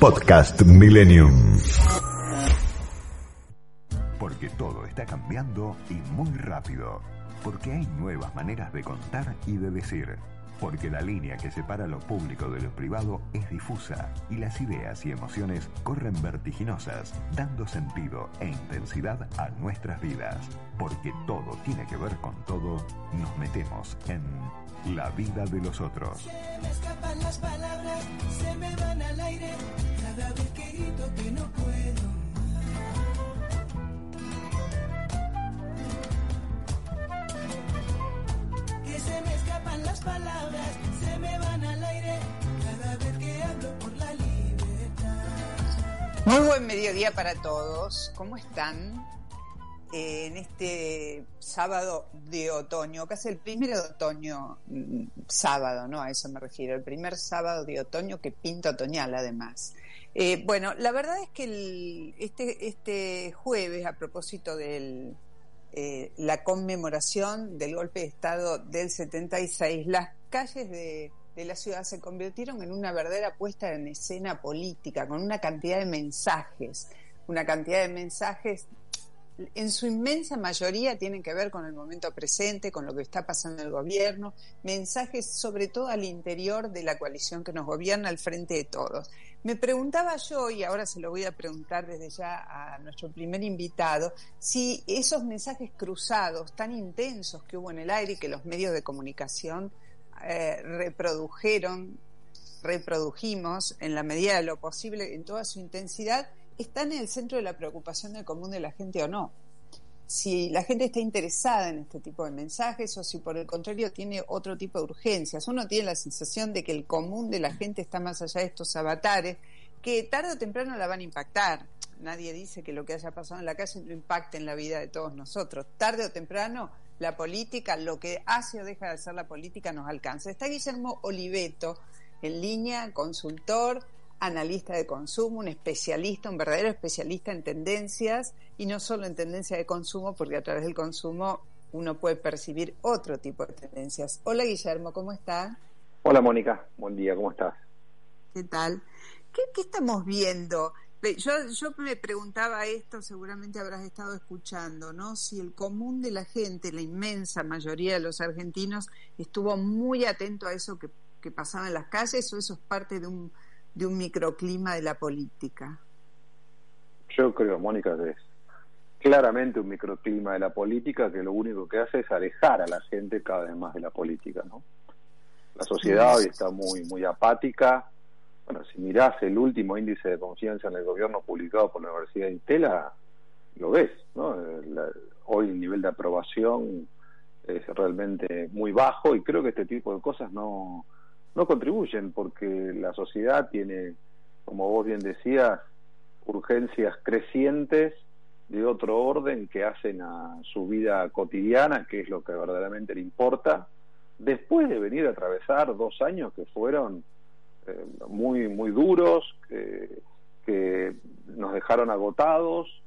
Podcast Millennium. Porque todo está cambiando y muy rápido. Porque hay nuevas maneras de contar y de decir. Porque la línea que separa lo público de lo privado es difusa y las ideas y emociones corren vertiginosas, dando sentido e intensidad a nuestras vidas. Porque todo tiene que ver con todo, nos metemos en la vida de los otros. Se me escapan las palabras, se me van al aire, cada vez que no puedo. Se me escapan las palabras, se me van al aire, cada vez que hablo por la libertad. Muy buen mediodía para todos. ¿Cómo están? Eh, en este sábado de otoño, casi el primero de otoño, mm, sábado, ¿no? A eso me refiero, el primer sábado de otoño que pinta otoñal además. Eh, bueno, la verdad es que este, este jueves, a propósito de la conmemoración del golpe de Estado del 76, las calles de, de la ciudad se convirtieron en una verdadera puesta en escena política, con una cantidad de mensajes, una cantidad de mensajes en su inmensa mayoría tienen que ver con el momento presente, con lo que está pasando en el gobierno, mensajes sobre todo al interior de la coalición que nos gobierna al frente de todos. Me preguntaba yo, y ahora se lo voy a preguntar desde ya a nuestro primer invitado, si esos mensajes cruzados tan intensos que hubo en el aire y que los medios de comunicación eh, reprodujeron, reprodujimos en la medida de lo posible, en toda su intensidad, están en el centro de la preocupación del común de la gente o no. Si la gente está interesada en este tipo de mensajes o si por el contrario tiene otro tipo de urgencias. Uno tiene la sensación de que el común de la gente está más allá de estos avatares que tarde o temprano la van a impactar. Nadie dice que lo que haya pasado en la calle no impacte en la vida de todos nosotros. Tarde o temprano la política, lo que hace o deja de hacer la política nos alcanza. Está Guillermo Oliveto en línea, consultor, analista de consumo, un especialista, un verdadero especialista en tendencias y no solo en tendencias de consumo, porque a través del consumo uno puede percibir otro tipo de tendencias. Hola Guillermo, ¿cómo está? Hola Mónica, buen día, ¿cómo estás? ¿Qué tal? ¿Qué, qué estamos viendo? Yo, yo me preguntaba esto, seguramente habrás estado escuchando, ¿no? Si el común de la gente, la inmensa mayoría de los argentinos, estuvo muy atento a eso que, que pasaba en las calles o eso es parte de un, de un microclima de la política. Yo creo, Mónica, que es claramente un microclima de la política que lo único que hace es alejar a la gente cada vez más de la política, ¿no? La sociedad hoy está muy, muy apática. Bueno, si mirás el último índice de confianza en el gobierno publicado por la Universidad de Itela, lo ves, ¿no? Hoy el nivel de aprobación es realmente muy bajo y creo que este tipo de cosas no, no contribuyen porque la sociedad tiene, como vos bien decías, urgencias crecientes de otro orden que hacen a su vida cotidiana, que es lo que verdaderamente le importa, después de venir a atravesar dos años que fueron eh, muy, muy duros, que, que nos dejaron agotados,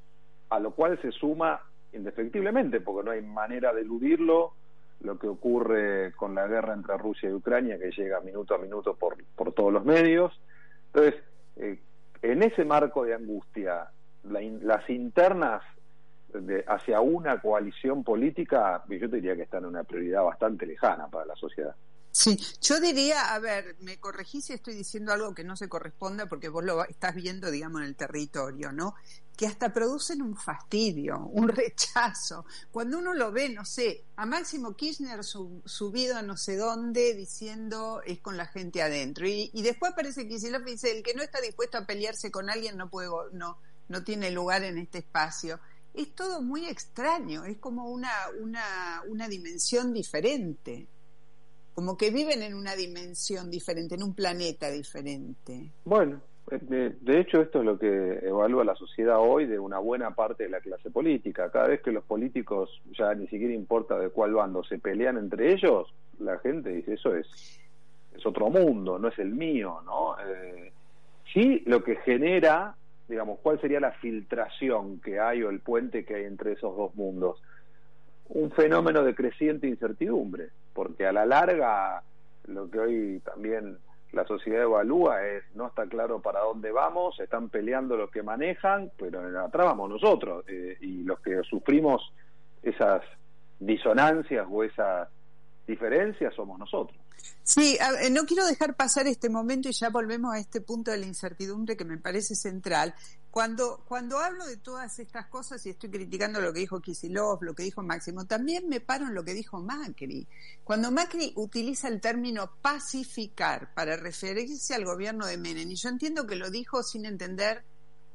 a lo cual se suma indefectiblemente, porque no hay manera de eludirlo, lo que ocurre con la guerra entre Rusia y Ucrania, que llega minuto a minuto por, por todos los medios. Entonces, eh, en ese marco de angustia, la in- las internas de, hacia una coalición política, yo diría que están en una prioridad bastante lejana para la sociedad. Sí, yo diría, a ver, me corregí si estoy diciendo algo que no se corresponda porque vos lo estás viendo, digamos, en el territorio, ¿no? Que hasta producen un fastidio, un rechazo. Cuando uno lo ve, no sé, a Máximo Kirchner su- subido a no sé dónde diciendo es con la gente adentro. Y, y después aparece Kicillof y dice, el que no está dispuesto a pelearse con alguien no puede, no, no tiene lugar en este espacio. Es todo muy extraño, es como una, una, una dimensión diferente como que viven en una dimensión diferente, en un planeta diferente. Bueno, de, de hecho esto es lo que evalúa la sociedad hoy de una buena parte de la clase política. Cada vez que los políticos ya ni siquiera importa de cuál bando se pelean entre ellos, la gente dice eso es es otro mundo, no es el mío, ¿no? Eh, sí, lo que genera, digamos, ¿cuál sería la filtración que hay o el puente que hay entre esos dos mundos? Un fenómeno de creciente incertidumbre, porque a la larga lo que hoy también la sociedad evalúa es no está claro para dónde vamos, están peleando los que manejan, pero atrás vamos nosotros eh, y los que sufrimos esas disonancias o esas diferencias somos nosotros. Sí, no quiero dejar pasar este momento y ya volvemos a este punto de la incertidumbre que me parece central. Cuando, cuando hablo de todas estas cosas y estoy criticando lo que dijo Kisilov, lo que dijo Máximo, también me paro en lo que dijo Macri. Cuando Macri utiliza el término pacificar para referirse al gobierno de Menem, y yo entiendo que lo dijo sin entender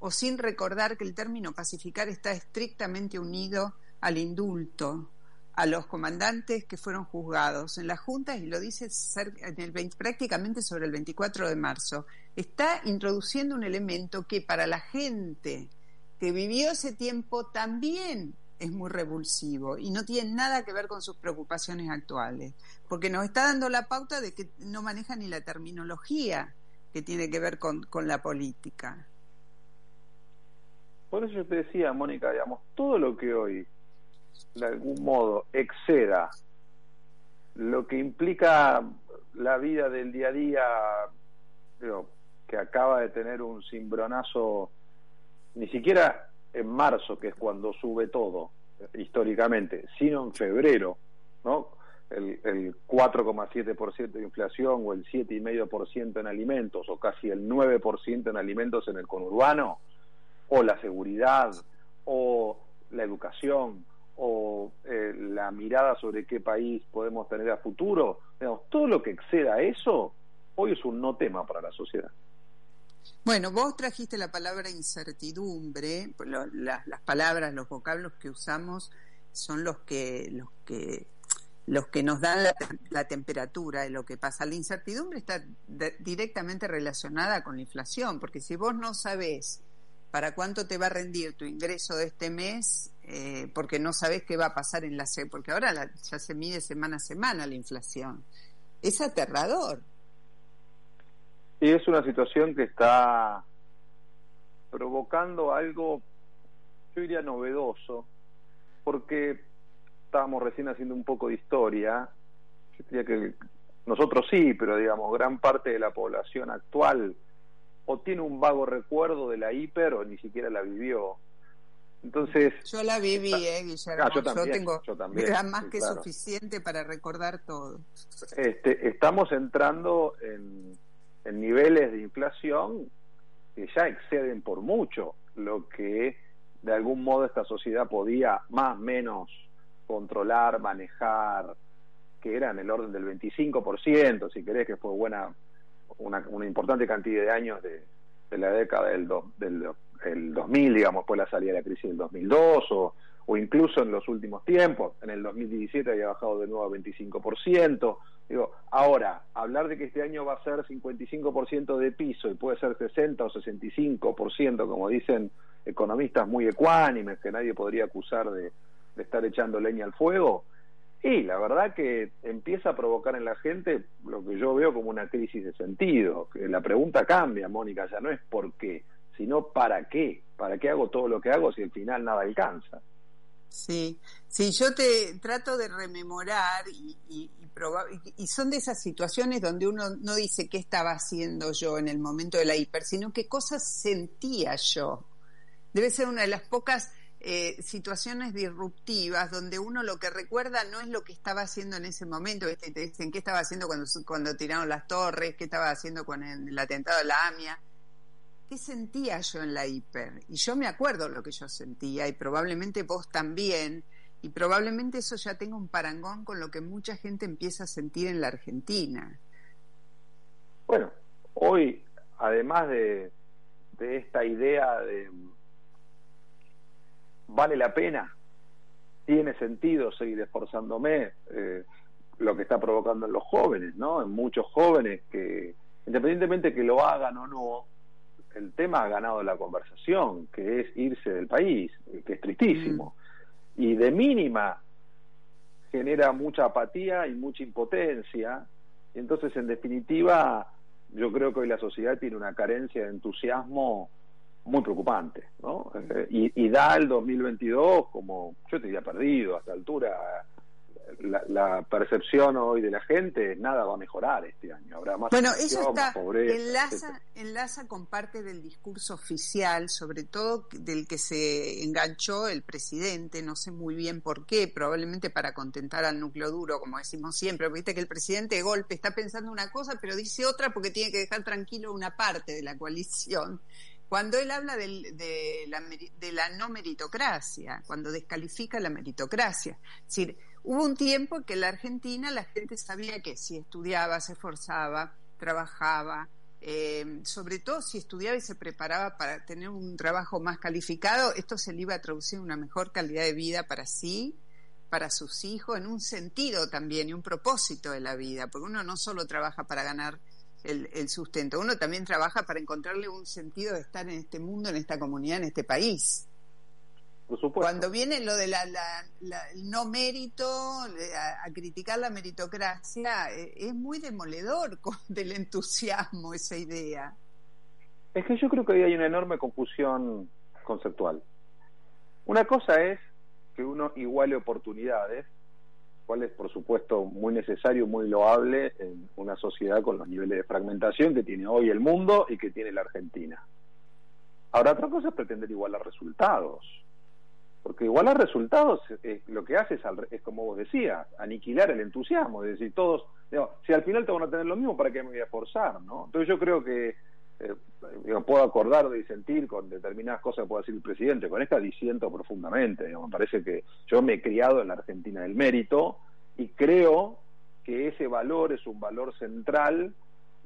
o sin recordar que el término pacificar está estrictamente unido al indulto, a los comandantes que fueron juzgados en las juntas y lo dice en el prácticamente sobre el 24 de marzo, está introduciendo un elemento que para la gente que vivió ese tiempo también es muy revulsivo y no tiene nada que ver con sus preocupaciones actuales, porque nos está dando la pauta de que no maneja ni la terminología que tiene que ver con, con la política. Por eso yo te decía, Mónica, digamos, todo lo que hoy de algún modo exceda lo que implica la vida del día a día, acaba de tener un cimbronazo, ni siquiera en marzo, que es cuando sube todo, históricamente, sino en febrero, ¿no? El, el 4,7% de inflación o el 7,5% en alimentos o casi el 9% en alimentos en el conurbano, o la seguridad, o la educación, o eh, la mirada sobre qué país podemos tener a futuro, todo lo que exceda a eso, hoy es un no tema para la sociedad. Bueno, vos trajiste la palabra incertidumbre, las palabras, los vocablos que usamos son los que, los que, los que nos dan la, temperatura de lo que pasa. La incertidumbre está directamente relacionada con la inflación, porque si vos no sabés para cuánto te va a rendir tu ingreso de este mes, eh, porque no sabes qué va a pasar en la porque ahora ya se mide semana a semana la inflación. Es aterrador. Y es una situación que está provocando algo, yo diría novedoso, porque estábamos recién haciendo un poco de historia. Yo diría que nosotros sí, pero digamos, gran parte de la población actual o tiene un vago recuerdo de la hiper o ni siquiera la vivió. Entonces. Yo la viví, eh, Guillermo. Ah, yo, tengo yo también, era más que suficiente para recordar todo. Este, estamos entrando en, en niveles de inflación que ya exceden por mucho lo que de algún modo esta sociedad podía más o menos controlar, manejar, que era en el orden del 25%, si querés que fue buena una, una importante cantidad de años de, la década del, del el 2000, digamos, después la salida de la crisis del 2002, o, o incluso en los últimos tiempos, en el 2017 había bajado de nuevo a 25%. Digo, ahora, hablar de que este año va a ser 55% de piso y puede ser 60 o 65%, como dicen economistas muy ecuánimes, que nadie podría acusar de, de estar echando leña al fuego, y la verdad que empieza a provocar en la gente lo que yo veo como una crisis de sentido. La pregunta cambia, Mónica, ya no es por qué, sino para qué. ¿Para qué hago todo lo que hago si al final nada alcanza? Sí, sí, yo te trato de rememorar y, y, y, son de esas situaciones donde uno no dice qué estaba haciendo yo en el momento de la hiper, sino qué cosas sentía yo. Debe ser una de las pocas eh, situaciones disruptivas donde uno lo que recuerda no es lo que estaba haciendo en ese momento, te dicen qué estaba haciendo cuando, cuando tiraron las torres, qué estaba haciendo con el, atentado de la AMIA, qué sentía yo en la hiper. Y yo me acuerdo lo que yo sentía y probablemente vos también, y probablemente eso ya tenga un parangón con lo que mucha gente empieza a sentir en la Argentina. Bueno, hoy, además de, esta idea de vale la pena, tiene sentido seguir esforzándome. Eh, lo que está provocando en los jóvenes, ¿no? En muchos jóvenes que, independientemente que lo hagan o no, el tema ha ganado la conversación, que es irse del país, que es tristísimo. Y de mínima genera mucha apatía y mucha impotencia. Y entonces, en definitiva, yo creo que hoy la sociedad tiene una carencia de entusiasmo muy preocupante, ¿no? Eh, y, y da el 2022 como, yo te diría perdido a esta altura, la, percepción hoy de la gente, nada va a mejorar este año. Habrá más bueno, eso está, enlaza, enlaza con parte del discurso oficial, sobre todo del que se enganchó el presidente, no sé muy bien por qué, probablemente para contentar al núcleo duro, como decimos siempre, viste que el presidente de golpe está pensando una cosa, pero dice otra porque tiene que dejar tranquilo una parte de la coalición cuando él habla de, la, de, la, no meritocracia, cuando descalifica la meritocracia. Es decir, Hubo un tiempo que en la Argentina la gente sabía que si estudiaba, se esforzaba, trabajaba, eh, sobre todo si estudiaba y se preparaba para tener un trabajo más calificado, esto se le iba a traducir en una mejor calidad de vida para sí, para sus hijos, en un sentido también y un propósito de la vida, porque uno no solo trabaja para ganar el, el, sustento, uno también trabaja para encontrarle un sentido de estar en este mundo, en esta comunidad, en este país. Cuando viene lo de la, no mérito, a, criticar la meritocracia, eh, es muy demoledor con, del entusiasmo esa idea. Es que yo creo que hoy hay una enorme confusión conceptual. Una cosa es que uno iguale oportunidades, cual es por supuesto muy necesario, muy loable en una sociedad con los niveles de fragmentación que tiene hoy el mundo y que tiene la Argentina. Ahora, otra cosa es pretender igualar resultados porque igual a resultados eh, lo que hace es, como vos decías, aniquilar el entusiasmo, es decir, todos, si al final te van a tener lo mismo, ¿para qué me voy a esforzar? ¿no? Entonces yo creo que eh, puedo acordar de sentir con determinadas cosas que puede decir el presidente, con esta disiento profundamente, me parece que yo me he criado en la Argentina del mérito y creo que ese valor es un valor central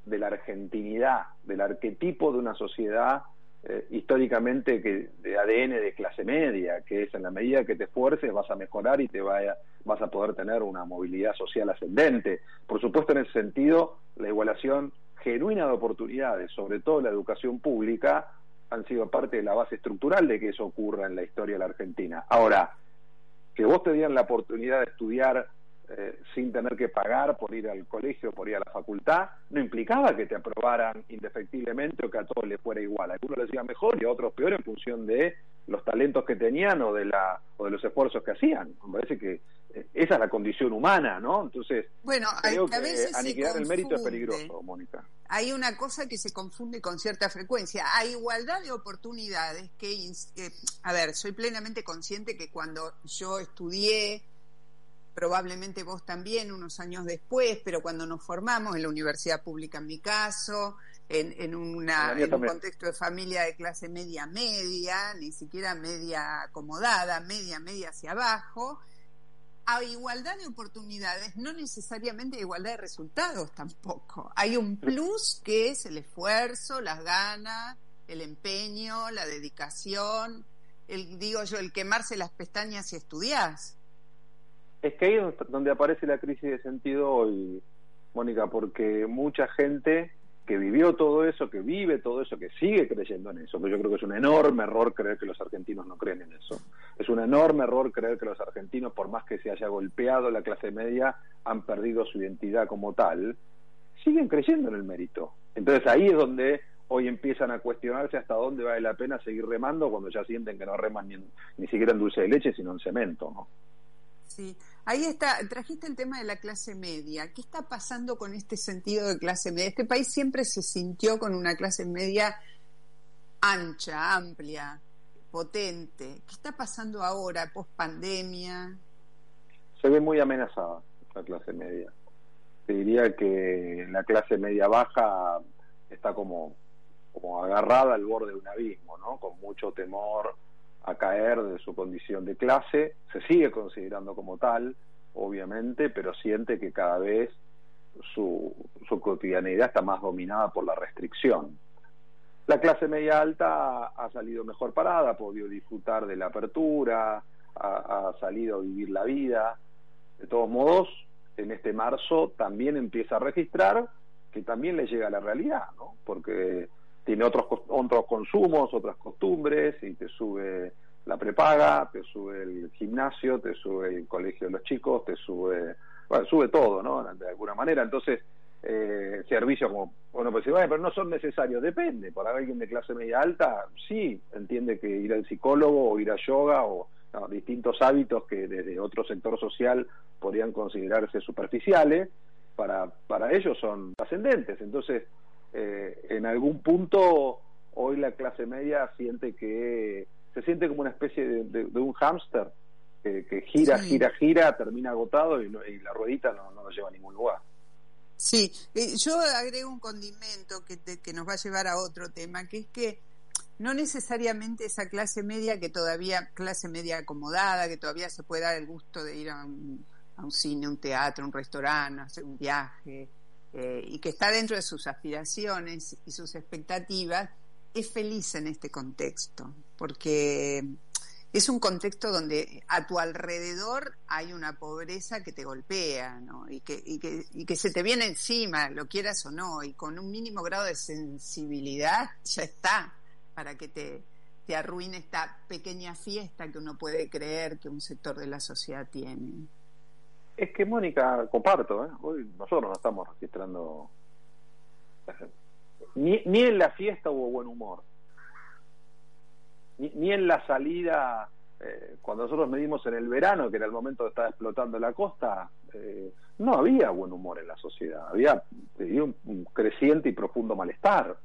de la argentinidad, del arquetipo de una sociedad eh, históricamente que de ADN de clase media, que es en la medida que te esfuerces vas a mejorar y te vaya, vas a poder tener una movilidad social ascendente. Por supuesto, en ese sentido, la igualación genuina de oportunidades, sobre todo la educación pública, han sido parte de la base estructural de que eso ocurra en la historia de la Argentina. Ahora, que vos te dieran la oportunidad de estudiar eh, sin tener que pagar por ir al colegio, por ir a la facultad, no implicaba que te aprobaran indefectiblemente o que a todos les fuera igual. A algunos les iba mejor y a otros peor en función de los talentos que tenían o de, la, o de los esfuerzos que hacían. Me parece que eh, esa es la condición humana, ¿no? Entonces, bueno, creo que a veces aniquilar el mérito es peligroso, Mónica. Hay una cosa que se confunde con cierta frecuencia. Hay igualdad de oportunidades que, a ver, soy plenamente consciente que cuando yo estudié, probablemente vos también unos años después, pero cuando nos formamos en la universidad pública en mi caso, en, una, en un contexto de familia de clase media media, ni siquiera media acomodada, media media hacia abajo, a igualdad de oportunidades, no necesariamente igualdad de resultados tampoco. Hay un plus que es el esfuerzo, las ganas, el empeño, la dedicación, el digo yo, el quemarse las pestañas y estudiás. Es que ahí es donde aparece la crisis de sentido hoy, Mónica, porque mucha gente que vivió todo eso, que vive todo eso, que sigue creyendo en eso, que yo creo que es un enorme error creer que los argentinos no creen en eso. Es un enorme error creer que los argentinos, por más que se haya golpeado la clase media, han perdido su identidad como tal, siguen creyendo en el mérito. Entonces ahí es donde hoy empiezan a cuestionarse hasta dónde vale la pena seguir remando cuando ya sienten que no reman ni, ni siquiera en dulce de leche, sino en cemento, ¿no? Sí, ahí está, trajiste el tema de la clase media. ¿Qué está pasando con este sentido de clase media? Este país siempre se sintió con una clase media ancha, amplia, potente. ¿Qué está pasando ahora, post pandemia? Se ve muy amenazada la clase media. Te diría que la clase media baja está como, como agarrada al borde de un abismo, ¿no? Con mucho temor a caer de su condición de clase, se sigue considerando como tal, obviamente, pero siente que cada vez su, su cotidianidad está más dominada por la restricción. La clase media alta ha salido mejor parada, ha podido disfrutar de la apertura, ha, salido a vivir la vida. De todos modos, en este marzo también empieza a registrar que también le llega a la realidad, ¿no? Porque tiene otros, otros consumos, otras costumbres, y te sube la prepaga, te sube el gimnasio, te sube el colegio de los chicos, te sube, bueno, sube todo, ¿no? De alguna manera. Entonces, eh, servicios como, bueno, pues bueno, pero no son necesarios, depende. Para alguien de clase media alta, sí, entiende que ir al psicólogo o ir a yoga o distintos hábitos que desde otro sector social podrían considerarse superficiales, para, para ellos son trascendentes. Entonces, eh, en algún punto, hoy la clase media siente que se siente como una especie de, un hámster que, gira, gira, gira, termina agotado y, la ruedita no, no lo lleva a ningún lugar. Sí, eh, yo agrego un condimento que, que nos va a llevar a otro tema, que es que no necesariamente esa clase media que todavía, clase media acomodada, que todavía se puede dar el gusto de ir a un, a un cine, un teatro, un restaurante, hacer un viaje, eh, y que está dentro de sus aspiraciones y sus expectativas, es feliz en este contexto, porque es un contexto donde a tu alrededor hay una pobreza que te golpea, ¿no? Y que, y que, y que se te viene encima, lo quieras o no, y con un mínimo grado de sensibilidad ya está para que te, te arruine esta pequeña fiesta que uno puede creer que un sector de la sociedad tiene. Es que, Mónica, comparto, ¿eh? hoy nosotros no estamos registrando. Ni, ni en la fiesta hubo buen humor. Ni, ni en la salida, eh, cuando nosotros medimos en el verano, que era el momento de estar explotando la costa, eh, no había buen humor en la sociedad. Había, un creciente y profundo malestar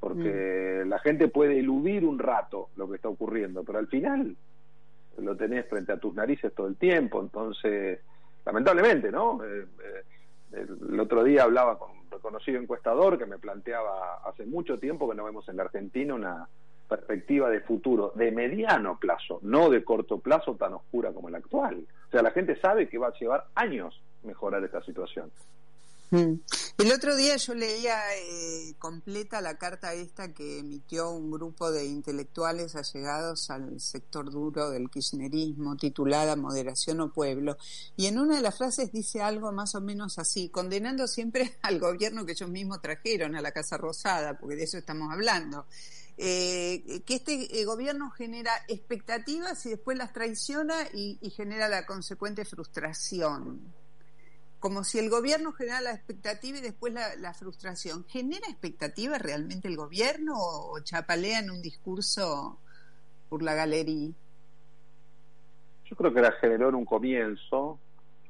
porque mm. la gente puede eludir un rato lo que está ocurriendo, pero al final lo tenés frente a tus narices todo el tiempo, entonces, lamentablemente, ¿no? Eh, eh, el otro día hablaba con un reconocido encuestador que me planteaba hace mucho tiempo que no vemos en la Argentina una perspectiva de futuro de mediano plazo, no de corto plazo tan oscura como la actual. O sea, la gente sabe que va a llevar años mejorar esta situación. Mm. El otro día yo leía eh, completa la carta esta que emitió un grupo de intelectuales allegados al sector duro del kirchnerismo, titulada Moderación o Pueblo, y en una de las frases dice algo más o menos así, condenando siempre al gobierno que ellos mismos trajeron a la Casa Rosada, porque de eso estamos hablando. Eh, que este eh, gobierno genera expectativas y después las traiciona y genera la consecuente frustración como si el gobierno genera la expectativa y después la, frustración. ¿Genera expectativa realmente el gobierno o, chapalea en un discurso por la galería? Yo creo que la generó en un comienzo.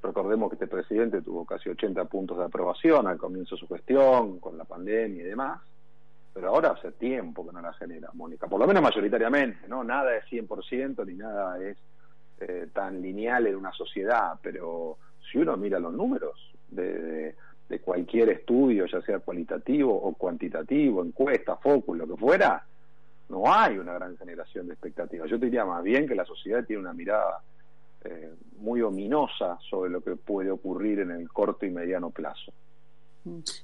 Recordemos que este presidente tuvo casi 80 puntos de aprobación al comienzo de su gestión, con la pandemia y demás. Pero ahora hace tiempo que no la genera, Mónica. Por lo menos mayoritariamente, ¿no? Nada es 100% ni nada es eh, tan lineal en una sociedad, pero si uno mira los números de, cualquier estudio, ya sea cualitativo o cuantitativo, encuesta, focus, lo que fuera, no hay una gran generación de expectativas. Yo diría más bien que la sociedad tiene una mirada eh, muy ominosa sobre lo que puede ocurrir en el corto y mediano plazo.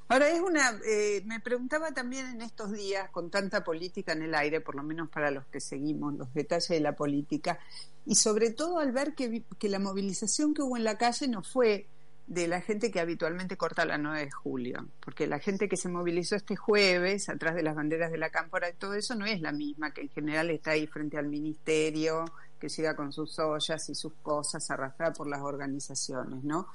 Ahora es una, eh, me preguntaba también en estos días, con tanta política en el aire, por lo menos para los que seguimos los detalles de la política, y sobre todo al ver que, que la movilización que hubo en la calle no fue de la gente que habitualmente corta la 9 de julio, porque la gente que se movilizó este jueves atrás de las banderas de la cámpora y todo eso no es la misma que en general está ahí frente al ministerio, que siga con sus ollas y sus cosas arrastrada por las organizaciones, ¿no?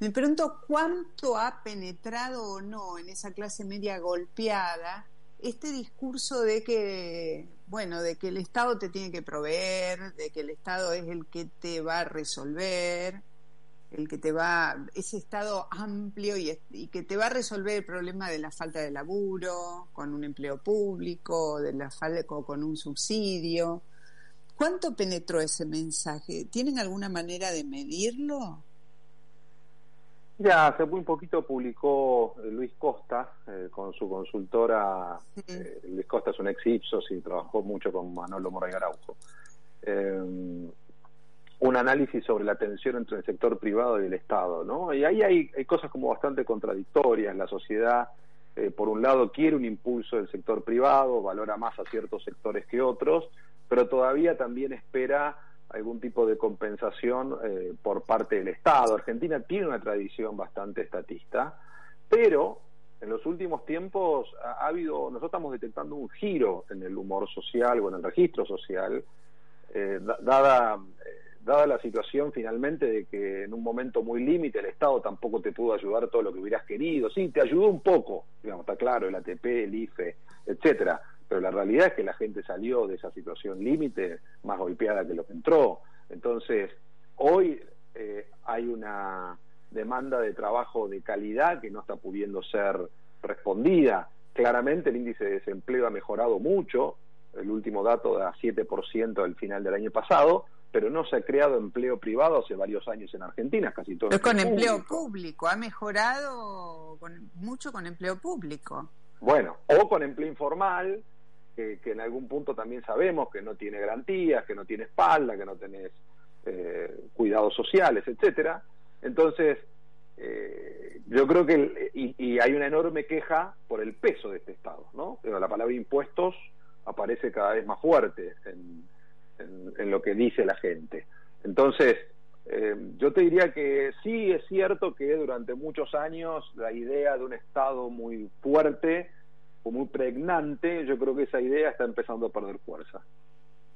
Me pregunto cuánto ha penetrado o no en esa clase media golpeada este discurso de que, bueno, de que el Estado te tiene que proveer, de que el Estado es el que te va a resolver, el que te va, ese Estado amplio y, que te va a resolver el problema de la falta de laburo, con un empleo público, de la falta con un subsidio. ¿Cuánto penetró ese mensaje? ¿Tienen alguna manera de medirlo? Ya hace muy poquito publicó eh, Luis Costa eh, con su consultora. Eh, Luis Costa es un ex Ipsos y trabajó mucho con Manolo Moray Araujo. un análisis sobre la tensión entre el sector privado y el Estado, ¿no? Y ahí hay, hay cosas como bastante contradictorias. La sociedad, por un lado, quiere un impulso del sector privado, valora más a ciertos sectores que otros, pero todavía también espera algún tipo de compensación eh, por parte del Estado. Argentina tiene una tradición bastante estatista, pero en los últimos tiempos ha, habido, nosotros estamos detectando un giro en el humor social o en el registro social, eh, dada, eh, dada la situación finalmente de que en un momento muy límite el Estado tampoco te pudo ayudar todo lo que hubieras querido. Sí, te ayudó un poco, digamos, está claro, el ATP, el IFE, etcétera, pero la realidad es que la gente salió de esa situación límite más golpeada que lo que entró. Entonces, hoy eh, hay una demanda de trabajo de calidad que no está pudiendo ser respondida. Claramente el índice de desempleo ha mejorado mucho, el último dato da 7% del final del año pasado, pero no se ha creado empleo privado hace varios años en Argentina, casi todo. Es con empleo público, ha mejorado con, mucho con empleo público. Bueno, o con empleo informal, que, en algún punto también sabemos que no tiene garantías, que no tiene espalda, que no tenés eh, cuidados sociales, etcétera. Entonces, eh, yo creo que y, hay una enorme queja por el peso de este Estado, ¿no? Pero la palabra impuestos aparece cada vez más fuerte en, lo que dice la gente. Entonces, eh, yo te diría que sí es cierto que durante muchos años la idea de un Estado muy fuerte muy pregnante, yo creo que esa idea está empezando a perder fuerza.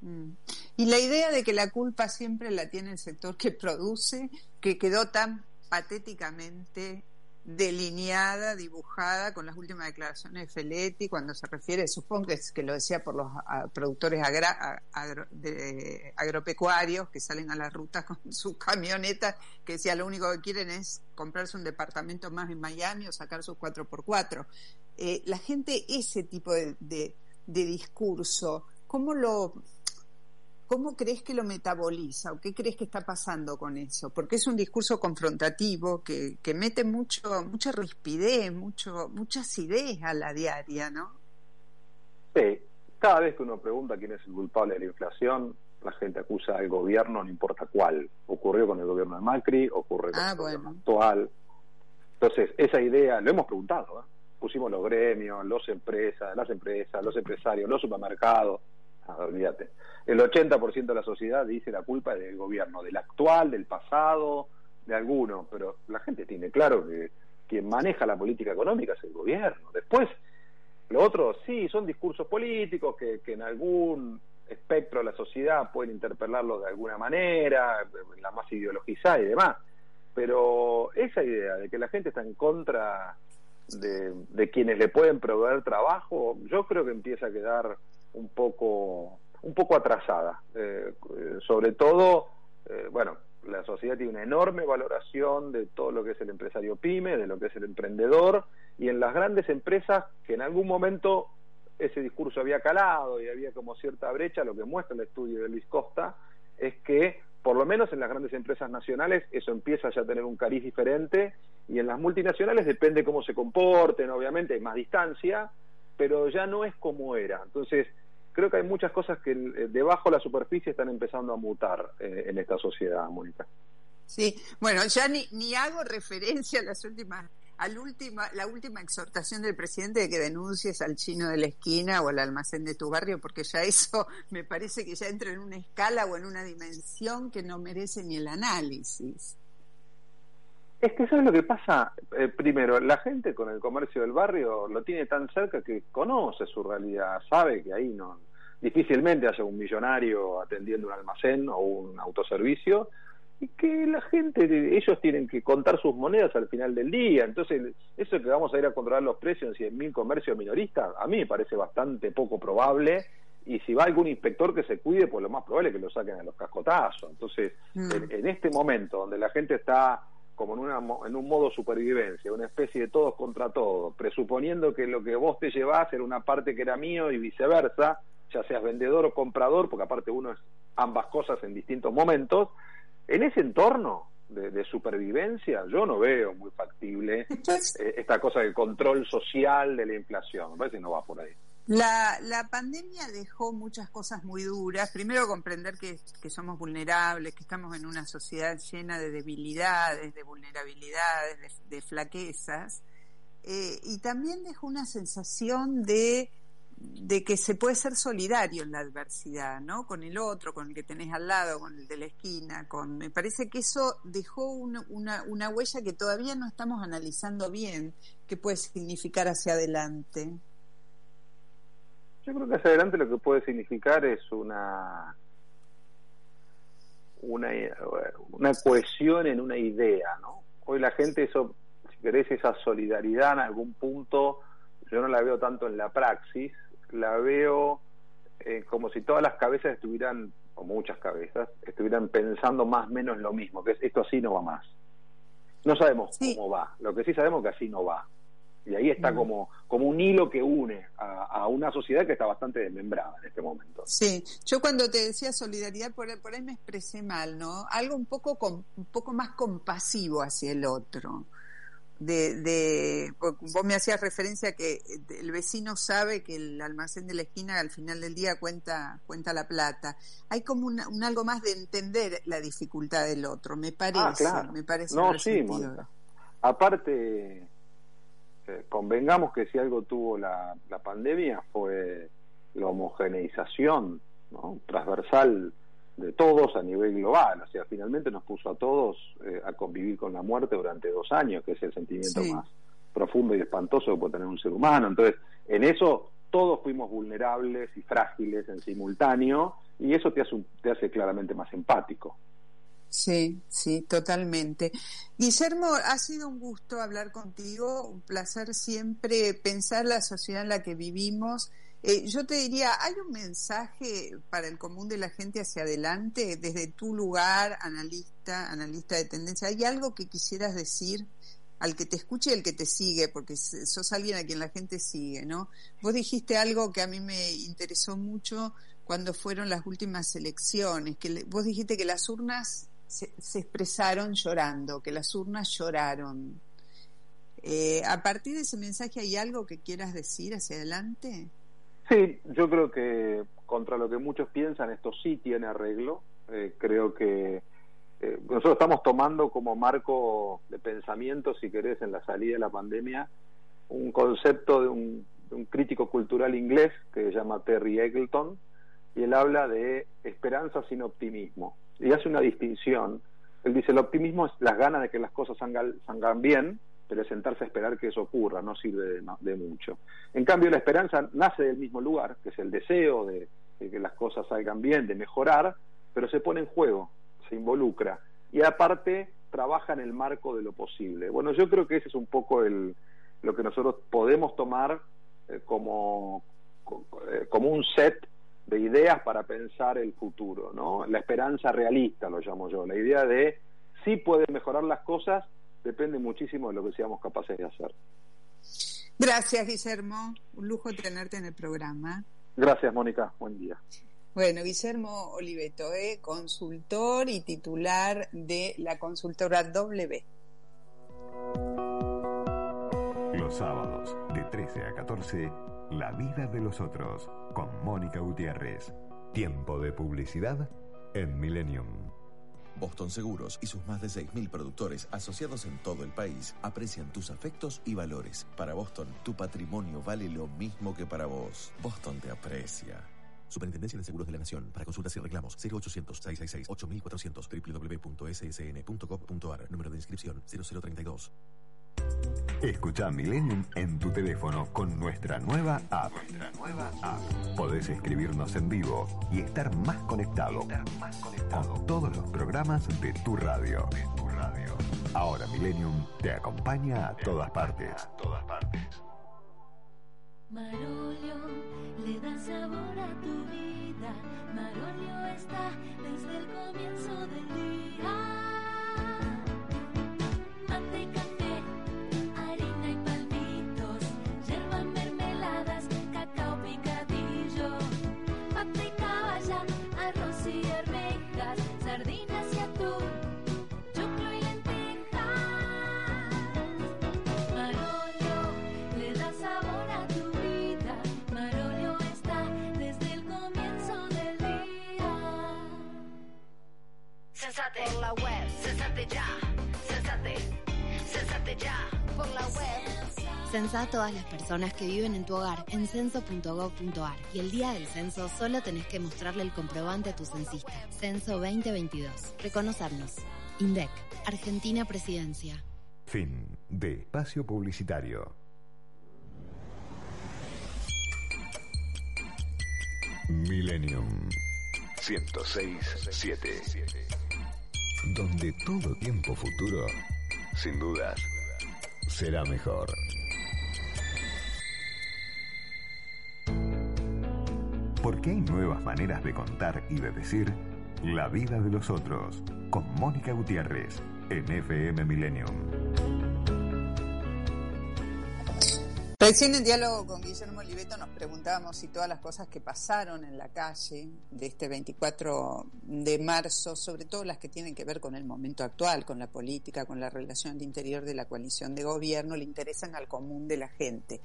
Mm. Y la idea de que la culpa siempre la tiene el sector que produce, que quedó tan patéticamente delineada, dibujada con las últimas declaraciones de Feletti cuando se refiere, supongo que, es, que lo decía por los productores agropecuarios que salen a las rutas con sus camionetas, que decía lo único que quieren es comprarse un departamento más en Miami o sacar sus 4x4. Eh, la gente ese tipo de, de, discurso, ¿cómo lo... ¿Cómo crees que lo metaboliza o qué crees que está pasando con eso? Porque es un discurso confrontativo que, que mete mucho, mucha rispidez, mucho, muchas ideas a la diaria, ¿no? Sí, cada vez que uno pregunta quién es el culpable de la inflación, la gente acusa al gobierno, no importa cuál. Ocurrió con el gobierno de Macri, ocurre con ah, el gobierno actual. Entonces, esa idea, lo hemos preguntado, ¿eh? Pusimos los gremios, los empresas, las empresas, los empresarios, los supermercados, ah, olvídate. El 80% de la sociedad dice la culpa es del gobierno, del actual, del pasado, de alguno, pero la gente tiene claro que quien maneja la política económica es el gobierno. Después, lo otro, sí, son discursos políticos que, que en algún espectro de la sociedad pueden interpelarlo de alguna manera, la más ideologizada y demás. Pero esa idea de que la gente está en contra de, quienes le pueden proveer trabajo, yo creo que empieza a quedar un poco, un poco atrasada. Eh, sobre todo, eh, bueno, la sociedad tiene una enorme valoración de todo lo que es el empresario pyme, de lo que es el emprendedor, y en las grandes empresas que en algún momento ese discurso había calado y había como cierta brecha, lo que muestra el estudio de Luis Costa es que por lo menos en las grandes empresas nacionales eso empieza ya a tener un cariz diferente y en las multinacionales depende cómo se comporten, obviamente hay más distancia, pero ya no es como era. Entonces, creo que hay muchas cosas que eh, debajo de la superficie están empezando a mutar eh, en esta sociedad, Mónica. Sí, bueno, ya ni, ni hago referencia a las últimas al última, la última exhortación del presidente de que denuncies al chino de la esquina o al almacén de tu barrio, porque ya eso me parece que ya entra en una escala o en una dimensión que no merece ni el análisis. Es que eso es lo que pasa. Eh, primero, la gente con el comercio del barrio lo tiene tan cerca que conoce su realidad, sabe que ahí no difícilmente haya un millonario atendiendo un almacén o un autoservicio y que la gente, ellos tienen que contar sus monedas al final del día. Entonces, eso que vamos a ir a controlar los precios en 100.000 comercios minoristas, a mí me parece bastante poco probable. Y si va algún inspector que se cuide, pues lo más probable es que lo saquen a los cascotazos. Entonces, mm. en, este momento donde la gente está como en, una, en un modo supervivencia, una especie de todos contra todos, presuponiendo que lo que vos te llevás era una parte que era mío y viceversa, ya seas vendedor o comprador, porque aparte uno es ambas cosas en distintos momentos, en ese entorno de, supervivencia yo no veo muy factible eh, esta cosa del control social de la inflación. Me parece que no va por ahí. La, la pandemia dejó muchas cosas muy duras. Primero, comprender que, que, somos vulnerables, que estamos en una sociedad llena de debilidades, de vulnerabilidades, de, flaquezas. Eh, y también dejó una sensación de de que se puede ser solidario en la adversidad, ¿no? Con el otro, con el que tenés al lado, con el de la esquina, con me parece que eso dejó una, una, huella que todavía no estamos analizando bien, qué puede significar hacia adelante. Yo creo que hacia adelante lo que puede significar es una una, una cohesión en una idea, ¿no? Hoy la gente, eso, si querés, esa solidaridad en algún punto, yo no la veo tanto en la praxis, la veo eh, como si todas las cabezas estuvieran, o muchas cabezas, estuvieran pensando más o menos lo mismo, que es esto así no va más. No sabemos Sí. cómo va, lo que sí sabemos que así no va. Y ahí está Mm. como, como un hilo que une a, a una sociedad que está bastante desmembrada en este momento. Sí, yo cuando te decía solidaridad por, ahí- por ahí me expresé mal, ¿no? Algo un poco com- un poco más compasivo hacia el otro. De, de vos me hacías referencia a que el vecino sabe que el almacén de la esquina al final del día cuenta cuenta la plata. Hay como un algo más de entender la dificultad del otro, me parece, Ah, claro. me parece No, sí. Mónica. Aparte, eh, convengamos que si algo tuvo la, la pandemia fue la homogeneización ¿no? transversal de todos a nivel global. O sea, finalmente nos puso a todos eh, a convivir con la muerte durante dos años, que es el sentimiento Sí. más profundo y espantoso que puede tener un ser humano. Entonces, en eso todos fuimos vulnerables y frágiles en simultáneo y eso te hace, te hace claramente más empático. Sí, sí, totalmente. Guillermo, ha sido un gusto hablar contigo, un placer siempre pensar la sociedad en la que vivimos. Eh, yo te diría, ¿hay un mensaje para el común de la gente hacia adelante desde tu lugar, analista, analista de tendencia? ¿Hay algo que quisieras decir al que te escuche y al que te sigue? Porque sos alguien a quien la gente sigue, ¿no? Vos dijiste algo que a mí me interesó mucho cuando fueron las últimas elecciones, que vos dijiste que las urnas se, se expresaron llorando, que las urnas lloraron. Eh, a partir de ese mensaje, ¿hay algo que quieras decir hacia adelante? Sí, yo creo que contra lo que muchos piensan, esto sí tiene arreglo. Eh, creo que eh, nosotros estamos tomando como marco de pensamiento, si querés, en la salida de la pandemia, un concepto de un, crítico cultural inglés que se llama Terry Eggleton, y él habla de esperanza sin optimismo. Y hace una distinción. Él dice, el optimismo es las ganas de que las cosas salgan, salgan bien, pero sentarse a esperar que eso ocurra no sirve de, mucho. En cambio, la esperanza nace del mismo lugar, que es el deseo de, que las cosas salgan bien, de mejorar, pero se pone en juego, se involucra. Y aparte, trabaja en el marco de lo posible. Bueno, yo creo que ese es un poco el, lo que nosotros podemos tomar eh, como, co- eh, como un set de ideas para pensar el futuro, ¿no? La esperanza realista, lo llamo yo, la idea de si pueden mejorar las cosas, depende muchísimo de lo que seamos capaces de hacer. Gracias, Guillermo. Un lujo tenerte en el programa. Gracias, Mónica. Buen día. Bueno, Guillermo Oliveto, eh, consultor y titular de la consultora W. Los sábados, de 13 a 14, La vida de los otros, con Mónica Gutiérrez. Tiempo de publicidad en Millennium. Boston Seguros y sus más de 6.000 productores asociados en todo el país aprecian tus afectos y valores. Para Boston, tu patrimonio vale lo mismo que para vos. Boston te aprecia. Superintendencia de Seguros de la Nación. Para consultas y reclamos, 0800-666-8400 www.ssn.gov.ar. Número de inscripción, 0032. Escucha Millennium en tu teléfono con nuestra nueva app. Podés escribirnos en vivo y estar más conectado, con todos los programas de tu radio. Ahora Millennium te acompaña a todas partes. Marolio le da sabor a tu vida. Marolio está desde el comienzo del Censá todas las personas que viven en tu hogar en censo.gov.ar y el día del censo solo tenés que mostrarle el comprobante a tu censista. Censo 2022. Reconocernos. INDEC. Argentina Presidencia. Fin de espacio publicitario. Millennium 106.7 Donde todo tiempo futuro, sin dudas, será mejor. Porque hay nuevas maneras de contar y de decir la vida de los otros. Con Mónica Gutiérrez en FM Millennium. Recién en diálogo con Guillermo Oliveto nos preguntábamos si todas las cosas que pasaron en la calle de este 24 de marzo, sobre todo las que tienen que ver con el momento actual, con la política, con la relación al interior de la coalición de gobierno, le interesan al común de la gente.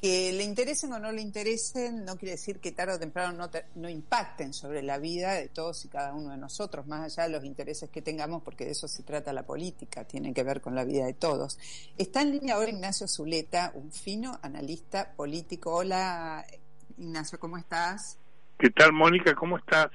Que le interesen o no le interesen no quiere decir que tarde o temprano no, te- no impacten sobre la vida de todos y cada uno de nosotros, más allá de los intereses que tengamos, porque de eso se trata la política, tiene que ver con la vida de todos. Está en línea ahora Ignacio Zuleta, un fino analista político. Hola, Ignacio, ¿cómo estás? ¿Qué tal, Mónica? ¿Cómo estás?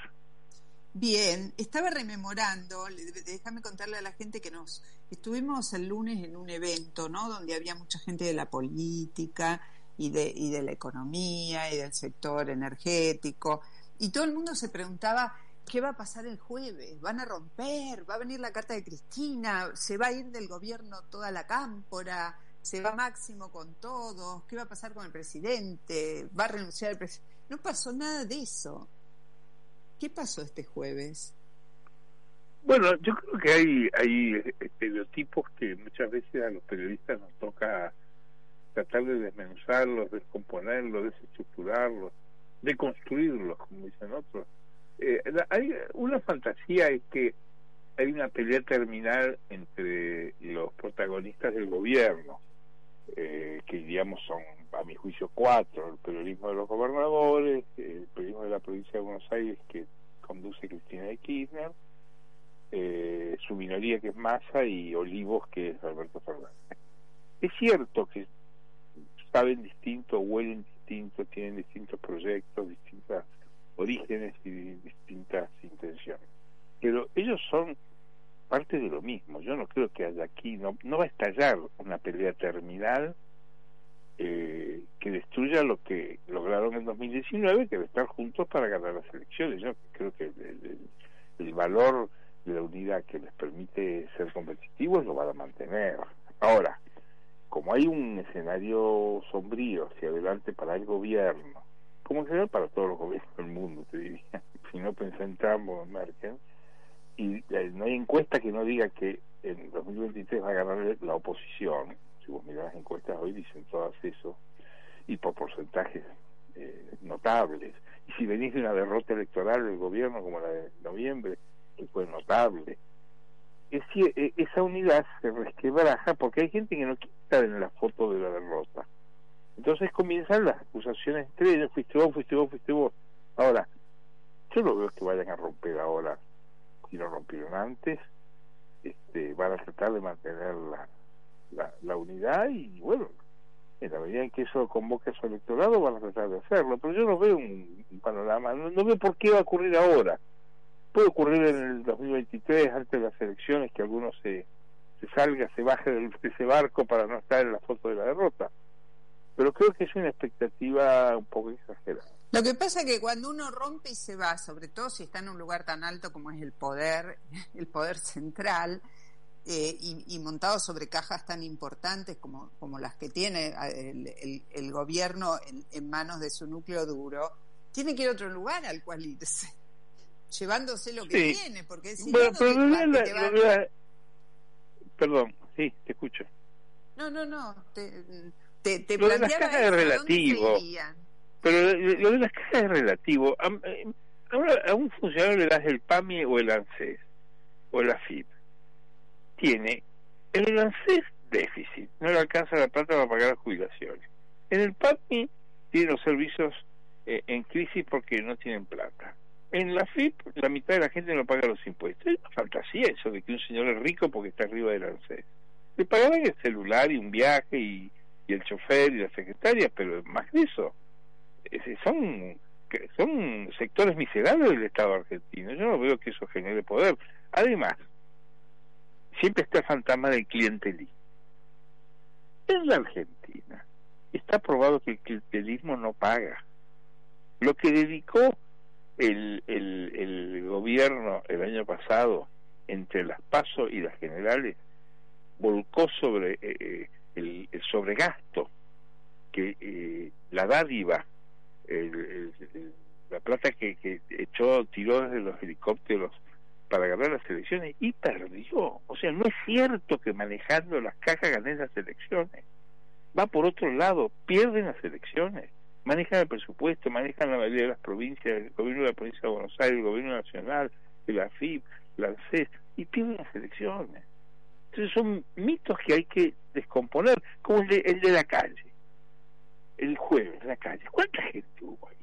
Bien, estaba rememorando, déjame contarle a la gente que nos estuvimos el lunes en un evento, ¿no? Donde había mucha gente de la política y de, y de la economía y del sector energético. Y todo el mundo se preguntaba, ¿qué va a pasar el jueves? ¿Van a romper? ¿Va a venir la carta de Cristina? ¿Se va a ir del gobierno toda la cámpora? ¿Se va Máximo con todos? ¿Qué va a pasar con el presidente? ¿Va a renunciar el presidente? No pasó nada de eso. ¿Qué pasó este jueves? Bueno, yo creo que hay, hay estereotipos que muchas veces a los periodistas nos toca tratar de desmenuzarlos, descomponerlos, desestructurarlos, deconstruirlos, como dicen otros. Eh, la- hay una fantasía es que hay una pelea terminal entre los protagonistas del gobierno, eh, que digamos son, a mi juicio, cuatro, el periodismo de los gobernadores, el periodismo de la provincia de Buenos Aires que conduce Cristina de Kirchner, eh, su minoría que es Massa y Olivos que es Alberto Fernández. Es cierto que saben distinto, huelen distinto, tienen distintos proyectos, distintos orígenes y distintas intenciones. Pero ellos son parte de lo mismo. Yo no creo que haya aquí, no, no va a estallar una pelea terminal eh, que destruya lo que lograron en 2019, que es estar juntos para ganar las elecciones. Yo creo que el- el valor de la unidad que les permite ser competitivos lo van a mantener. Ahora, como hay un escenario sombrío hacia adelante para el gobierno, como en general para todos los gobiernos del mundo, te diría, si no pensé en Trump Merkel, y eh, no hay encuesta que no diga que en 2023 va a ganar la oposición, si vos mirás las encuestas hoy dicen todas eso, y por porcentajes eh, notables. Y si venís de una derrota electoral del gobierno como la de noviembre, que fue notable, es decir, eh, esa unidad se resquebraja porque hay gente que no quiere estar en la foto de la derrota. Entonces comienzan las acusaciones entre ellos, fuiste vos, fuiste vos, fuiste vos. Ahora, yo no veo que vayan a romper ahora, si lo rompieron antes, este, van a tratar de mantener la, la, la unidad y bueno, en la medida en que eso convoque a su electorado van a tratar de hacerlo, pero yo no veo un, un panorama, no, no veo por qué va a ocurrir ahora. Puede ocurrir en el 2023, antes de las elecciones, que alguno se, salga, se baje de ese barco para no estar en la foto de la derrota. Pero creo que es una expectativa un poco exagerada. Lo que pasa es que cuando uno rompe y se va, sobre todo si está en un lugar tan alto como es el poder, el poder central, eh, y, y montado sobre cajas tan importantes como, las que tiene el, el- el gobierno en, en manos de su núcleo duro, tiene que ir a otro lugar al cual irse, llevándose lo que Sí. tiene, porque si Bueno, no, pero ¿dónde lo va- de la- te va- la- Perdón, sí, te escucho. No, no, no, te, te, te Lo de las cajas es eso, ¿a dónde relativo. Pero lo de las cajas es relativo. A, eh, ahora, a un funcionario le das el PAMI o el ANSES o el AFIP. Tiene en el ANSES déficit, no le alcanza la plata para pagar las jubilaciones. En el PAMI tiene los servicios eh, en crisis porque no tienen plata. En la FIP la mitad de la gente no paga los impuestos. Es una fantasía eso de que un señor es rico porque está arriba del ANSES. Le pagarán el celular y un viaje y, el chofer y la secretaria, pero más de eso, es- son son sectores miserables del Estado argentino. Yo no veo que eso genere poder. Además, siempre está el fantasma del clientelismo. En la Argentina está probado que el clientelismo no paga. Lo que dedicó el, el, el gobierno el año pasado entre las PASO y las generales volcó sobre eh, eh, el, sobregasto que eh, la dádiva el- el- la plata que, que echó tiró desde los helicópteros para ganar las elecciones y perdió. O sea no es cierto que manejando las cajas gané las elecciones. Va por otro lado pierden las elecciones manejan el presupuesto manejan la mayoría de las provincias el gobierno de la provincia de Buenos Aires el gobierno nacional el AFIP la ANSES y pierden las elecciones entonces son mitos que hay que descomponer como el de, el de la calle el jueves la calle. ¿Cuánta gente hubo ahí?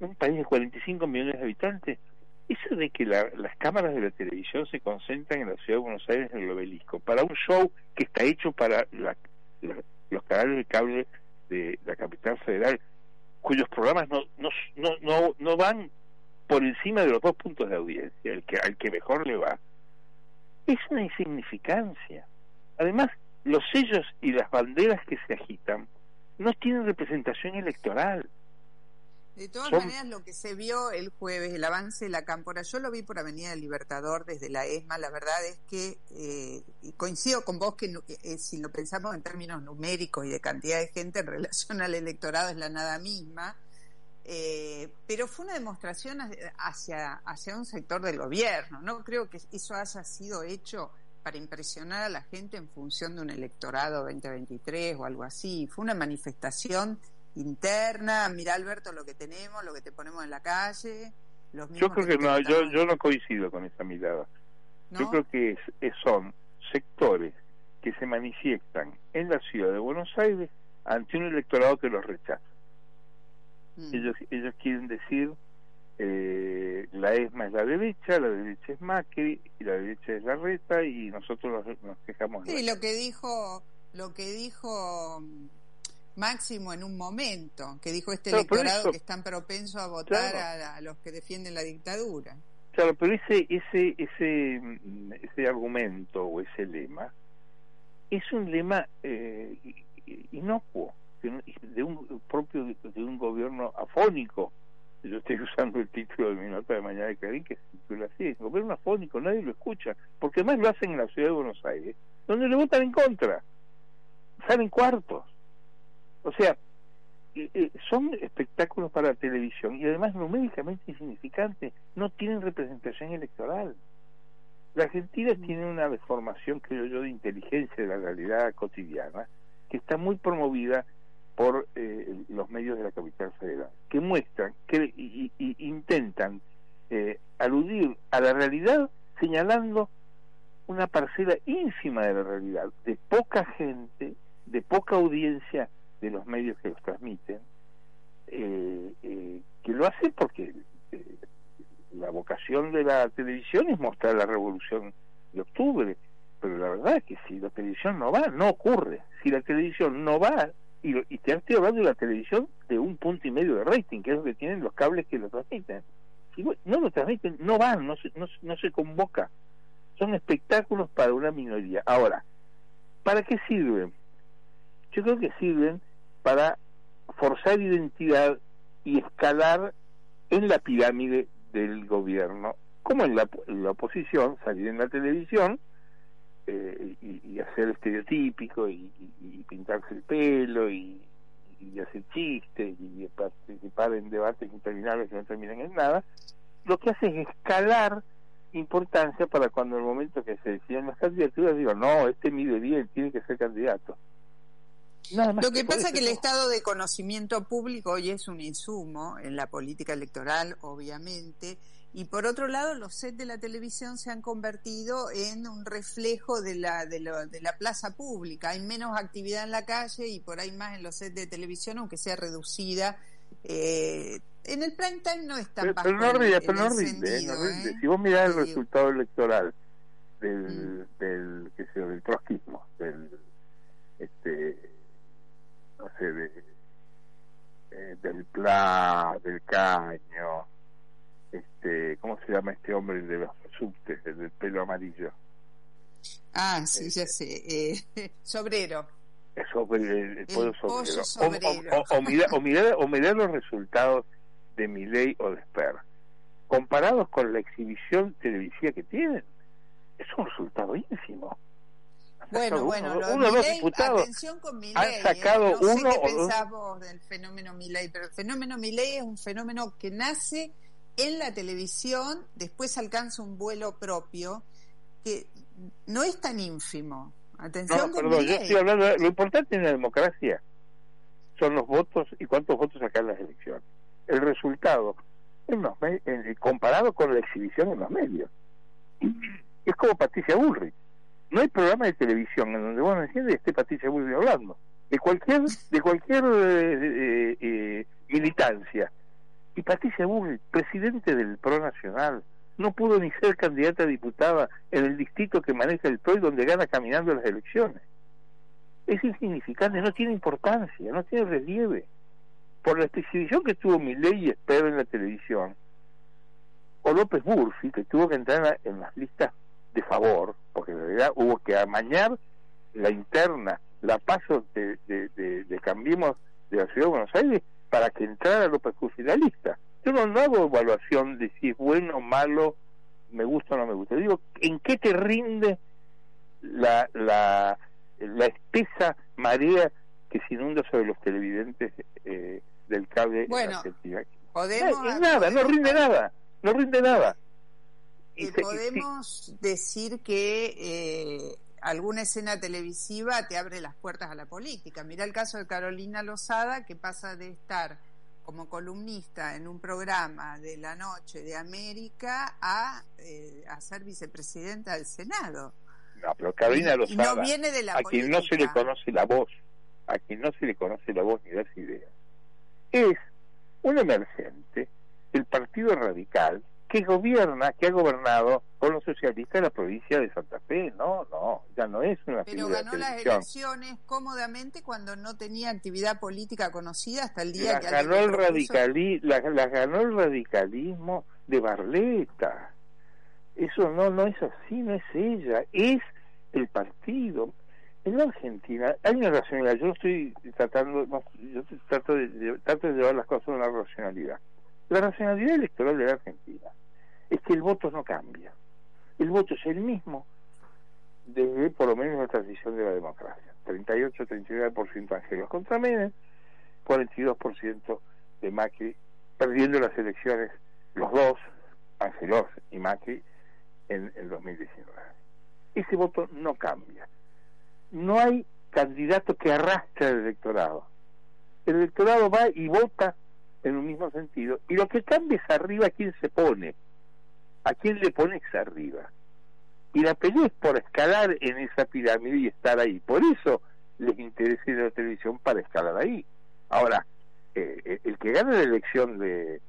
Un país de 45 millones de habitantes. Eso de que la- las cámaras de la televisión se concentran en la ciudad de Buenos Aires, en el obelisco, para un show que está hecho para la- los canales de cable de la capital federal, cuyos programas no, no, no, no, no van por encima de los dos puntos de audiencia, el que, al que mejor le va, es una insignificancia. Además, los sellos y las banderas que se agitan no tienen representación electoral. De todas Son- maneras, lo que se vio el jueves, el avance de la cámpora, yo lo vi por Avenida del Libertador desde la ESMA, la verdad es que, eh, coincido con vos que nu- eh, si lo pensamos en términos numéricos y de cantidad de gente en relación al electorado es la nada misma, eh, pero fue una demostración hacia, hacia un sector del gobierno, no creo que eso haya sido hecho para impresionar a la gente en función de un electorado 2023 o algo así, fue una manifestación interna, mira Alberto lo que tenemos, lo que te ponemos en la calle, los Yo creo que no, yo, yo no coincido con esa mirada. Yo creo que es- es- son sectores que se manifiestan en la ciudad de Buenos Aires ante un electorado que los rechaza. Mm. Ellos, ellos quieren decir, eh, la ESMA es la derecha, la derecha es Macri, y la derecha es la reta, y nosotros nos, nos quejamos. Sí, lo que dijo, lo que dijo Máximo en un momento, que dijo este Claro, electorado eso- que están propensos a votar Claro. a, a los que defienden la dictadura. Claro, pero ese, ese, ese, ese argumento o ese lema es un lema eh, inocuo, de un, propio de, de un gobierno afónico. Yo estoy usando el título de mi nota de mañana de Clarín que se titula así, es gobierno afónico, nadie lo escucha, porque además lo hacen en la ciudad de Buenos Aires, donde le votan en contra, salen cuartos. O sea, eh, eh, son espectáculos para la televisión y además numéricamente insignificantes, no tienen representación electoral. La Argentina tiene una deformación, creo yo, de inteligencia de la realidad cotidiana, que está muy promovida por eh, los medios de la capital federal, que muestran, que y, y- y intentan eh, aludir a la realidad señalando una parcela ínfima de la realidad, de poca gente, de poca audiencia de los medios que los transmiten, eh, eh, que lo hacen porque eh, la vocación de la televisión es mostrar la revolución de octubre, pero la verdad es que si la televisión no va, no ocurre. Si la televisión no va, y, y te estoy hablando de la televisión de un punto y medio de rating, que es lo que tienen los cables que lo transmiten. Si no lo transmiten, no van, no se, no, no se convoca. Son espectáculos para una minoría. Ahora, ¿para qué sirven? Yo creo que sirven para forzar identidad y escalar en la pirámide del gobierno, como en la, en la oposición, salir en la televisión eh, y, hacer estereotípico y, pintarse el pelo y, hacer chistes y participar en debates interminables que no terminan en nada, lo que hace es escalar importancia para cuando en el momento que se deciden las candidaturas digo, no, este mide bien, tiene que ser candidato. Nada más Lo que pasa es que el estado de conocimiento público hoy es un insumo en la política electoral, obviamente, y por otro lado los sets de la televisión se han convertido en un reflejo de la, de, lo- de la plaza pública. Hay menos actividad en la calle y por ahí más en los sets de televisión, aunque sea reducida. Eh, en el prime time no es tan Pero, pero no rinde, pero no rinde, ¿eh? no rinde. ¿eh? Si vos mirás el resultado electoral Mm. del, del, qué sé del trotskismo, del, este, no sé, de, eh, del Pla, del Caño, este, ¿cómo se llama este hombre el de los subtes, el del pelo amarillo? Ah, sí, ya sé. Eh, sobrero. Sobre el, el pueblo sobrero. O- sobrero. O, o- o mirar, o, mirar, o mirar los resultados de Milei o de Sper, comparados con la exhibición televisiva que tienen, es un resultado ínfimo. Bueno, sacado bueno, uno, uno o dos diputados. atención con Milei. han sacado ¿eh? no sé uno qué o dos- pensás vos del fenómeno Milei, pero el fenómeno Milei es un fenómeno que nace en la televisión, después alcanza un vuelo propio, que no es tan ínfimo. Atención No, con perdón, yo estoy hablando de lo importante en la democracia son los votos y cuántos votos sacan las elecciones. El resultado, en los en- comparado con la exhibición en los medios. Es como Patricia Bullrich. No hay programa de televisión en donde vos no entiendes esté Patricia Bullrich hablando. De cualquier, de cualquier eh, eh, eh, militancia. Y Patricia Bullrich, presidente del PRO Nacional, no pudo ni ser candidata a diputada en el distrito que maneja el PRO y donde gana caminando las elecciones. Es insignificante, no tiene importancia, no tiene relieve. Por la exhibición que tuvo Milei y Esper en la televisión, o López Murphy, que tuvo que entrar en las listas de favor, porque en realidad hubo que amañar la interna, la paso de, de, de- de Cambiemos de la Ciudad de Buenos Aires para que entrara López Murphy en la lista. Yo no, no hago evaluación de si es bueno o malo, me gusta o no me gusta. Digo, ¿en qué te rinde la, la, la espesa marea que se inunda sobre los televidentes eh, del cable Bueno, en Argentina? podemos- Eh, es nada, no rinde nada, no rinde nada. Y Eh, podemos decir que eh, alguna escena televisiva te abre las puertas a la política. Mira el caso de Carolina Lozada, que pasa de estar como columnista en un programa de la noche de América a, eh, a ser vicepresidenta del Senado. No, pero Carolina y no Lozada, viene de la a quien no se le conoce la voz, a quien no se le conoce la voz ni las ideas, es un emergente del Partido Radical que gobierna, que ha gobernado con los socialistas la provincia de Santa Fe. No, no, ya no es una Pero de ganó las elecciones cómodamente cuando no tenía actividad política conocida hasta el día Las que ganó, el radicali las las ganó el radicalismo de Barleta. Eso no, no es así, no es ella, es el partido. En la Argentina hay una racionalidad. Yo estoy tratando, no, yo trato de, de- trato de llevar las cosas a una racionalidad. La racionalidad electoral de la Argentina que el voto no cambia. El voto es el mismo desde por lo menos la transición de la democracia. 38-39% Ángelos contra Menem, 42% de Macri, perdiendo las elecciones, los dos, Ángelos y Macri, en el 2019. Ese voto no cambia. No hay candidato que arrastre el electorado. El electorado va y vota en un mismo sentido. Y lo que cambia es arriba quién se pone, a quién le pones arriba. Y la pelea es por escalar en esa pirámide y estar ahí. Por eso les interesa ir a la televisión para escalar ahí. Ahora, eh, eh, el que gana la elección de,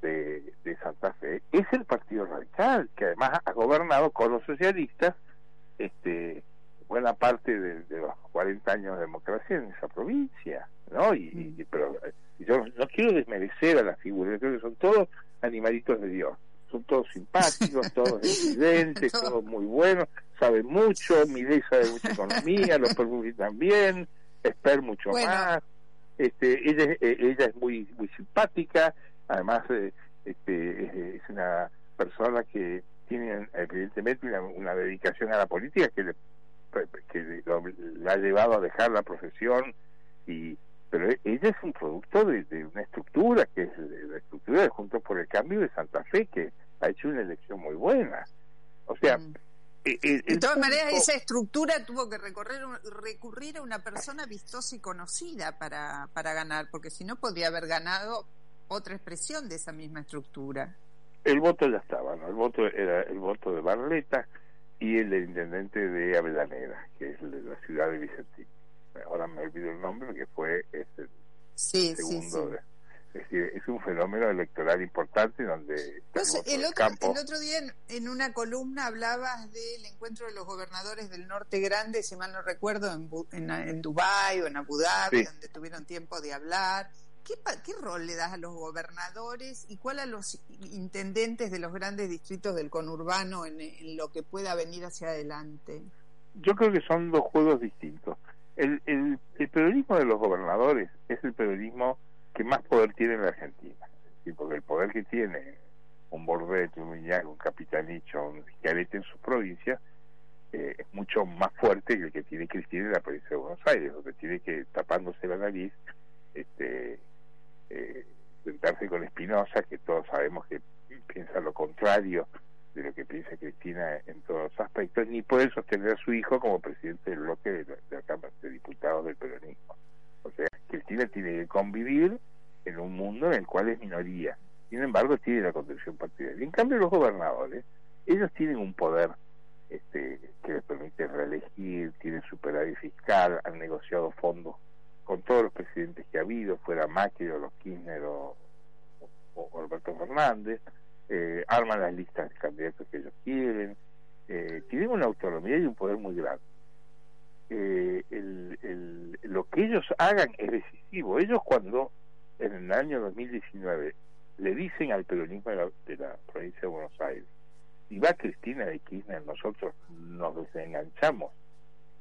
de, de Santa Fe es el Partido Radical, que además ha gobernado con los socialistas este buena parte de, de los 40 años de democracia en esa provincia, ¿no? Y, y- pero eh, yo no quiero desmerecer a las figuras, yo creo que son todos animalitos de Dios, son todos simpáticos, todos evidentes, todos muy buenos, saben mucho, Milei sabe mucha economía, los Perbuji también, Esper mucho Bueno. más, este, ella, es- eh, ella es muy muy simpática, además eh, este, es, una persona que tiene evidentemente una, una dedicación a la política que le que lo- la ha llevado a dejar la profesión y pero e- ella es un producto de, de una estructura que es de- la estructura de Juntos por el Cambio de Santa Fe que ha hecho una elección muy buena o sea e- e- Mm. De el todas maneras, esa estructura tuvo que recorrer, recurrir a una persona vistosa y conocida para, para ganar, porque si no podría haber ganado otra expresión de esa misma estructura. el voto ya estaba no el voto era el voto de Barleta y el del intendente de Avellaneda que es la ciudad de Vicentín ahora me olvido el nombre que fue este, Sí, sí, segundo sí. de- Es decir, es un fenómeno electoral importante donde No sé, el, otro, campo. el otro día en, en una columna hablabas del encuentro de los gobernadores del norte grande, si mal no recuerdo, en, en, en Dubái o en Abu Dhabi, donde tuvieron tiempo de hablar. ¿Qué, ¿Qué rol le das a los gobernadores y cuál a los intendentes de los grandes distritos del conurbano en, en lo que pueda venir hacia adelante? Yo creo que son dos juegos distintos. El, el, el de los gobernadores es el peronismo que más poder tiene en la Argentina. Decir, porque el poder que tiene un Bordet, un Viñac, un Capitanicho, un Schiaretti en sus provincias eh, es mucho más fuerte que el que tiene Cristina en la provincia de Buenos Aires, donde tiene que, tapándose la nariz, este, eh, sentarse con Espinosa, que todos sabemos que piensa lo contrario de lo que piensa Cristina en todos los aspectos, ni puede sostener a su hijo como presidente del bloque de la, Cámara de Diputados del peronismo. O sea, Cristina tiene que convivir en un mundo en el cual es minoría. Sin embargo, tiene la conducción partidaria. En cambio, los gobernadores, ellos tienen un poder este, que les permite reelegir, tienen superávit fiscal, han negociado fondos con todos los presidentes que ha habido, fuera Macri o los Kirchner o, o- o Alberto Fernández, eh, arman las listas de candidatos que ellos quieren, eh, tienen una autonomía y un poder muy grande. Eh, el- lo que ellos hagan es decisivo. Ellos cuando en el año 2019 le dicen al peronismo de la, provincia de Buenos Aires, si va Cristina de Kirchner, nosotros nos desenganchamos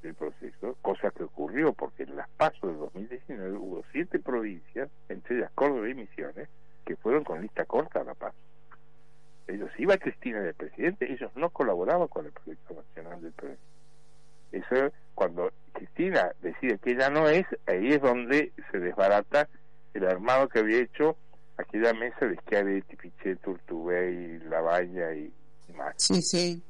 del proceso, cosa que ocurrió porque en las pasos de 2019 hubo siete provincias, entre ellas Córdoba y Misiones, que fueron con lista corta a la paso. Ellos iba Cristina de presidente, ellos no colaboraban con el proyecto nacional del PRD. Eso cuando Cristina decide que ella no es, ahí es donde se desbarata el armado que había hecho aquella mesa de Schiaretti, Pichetto, Urtubey, Lavagna y, y más. Sí, sí.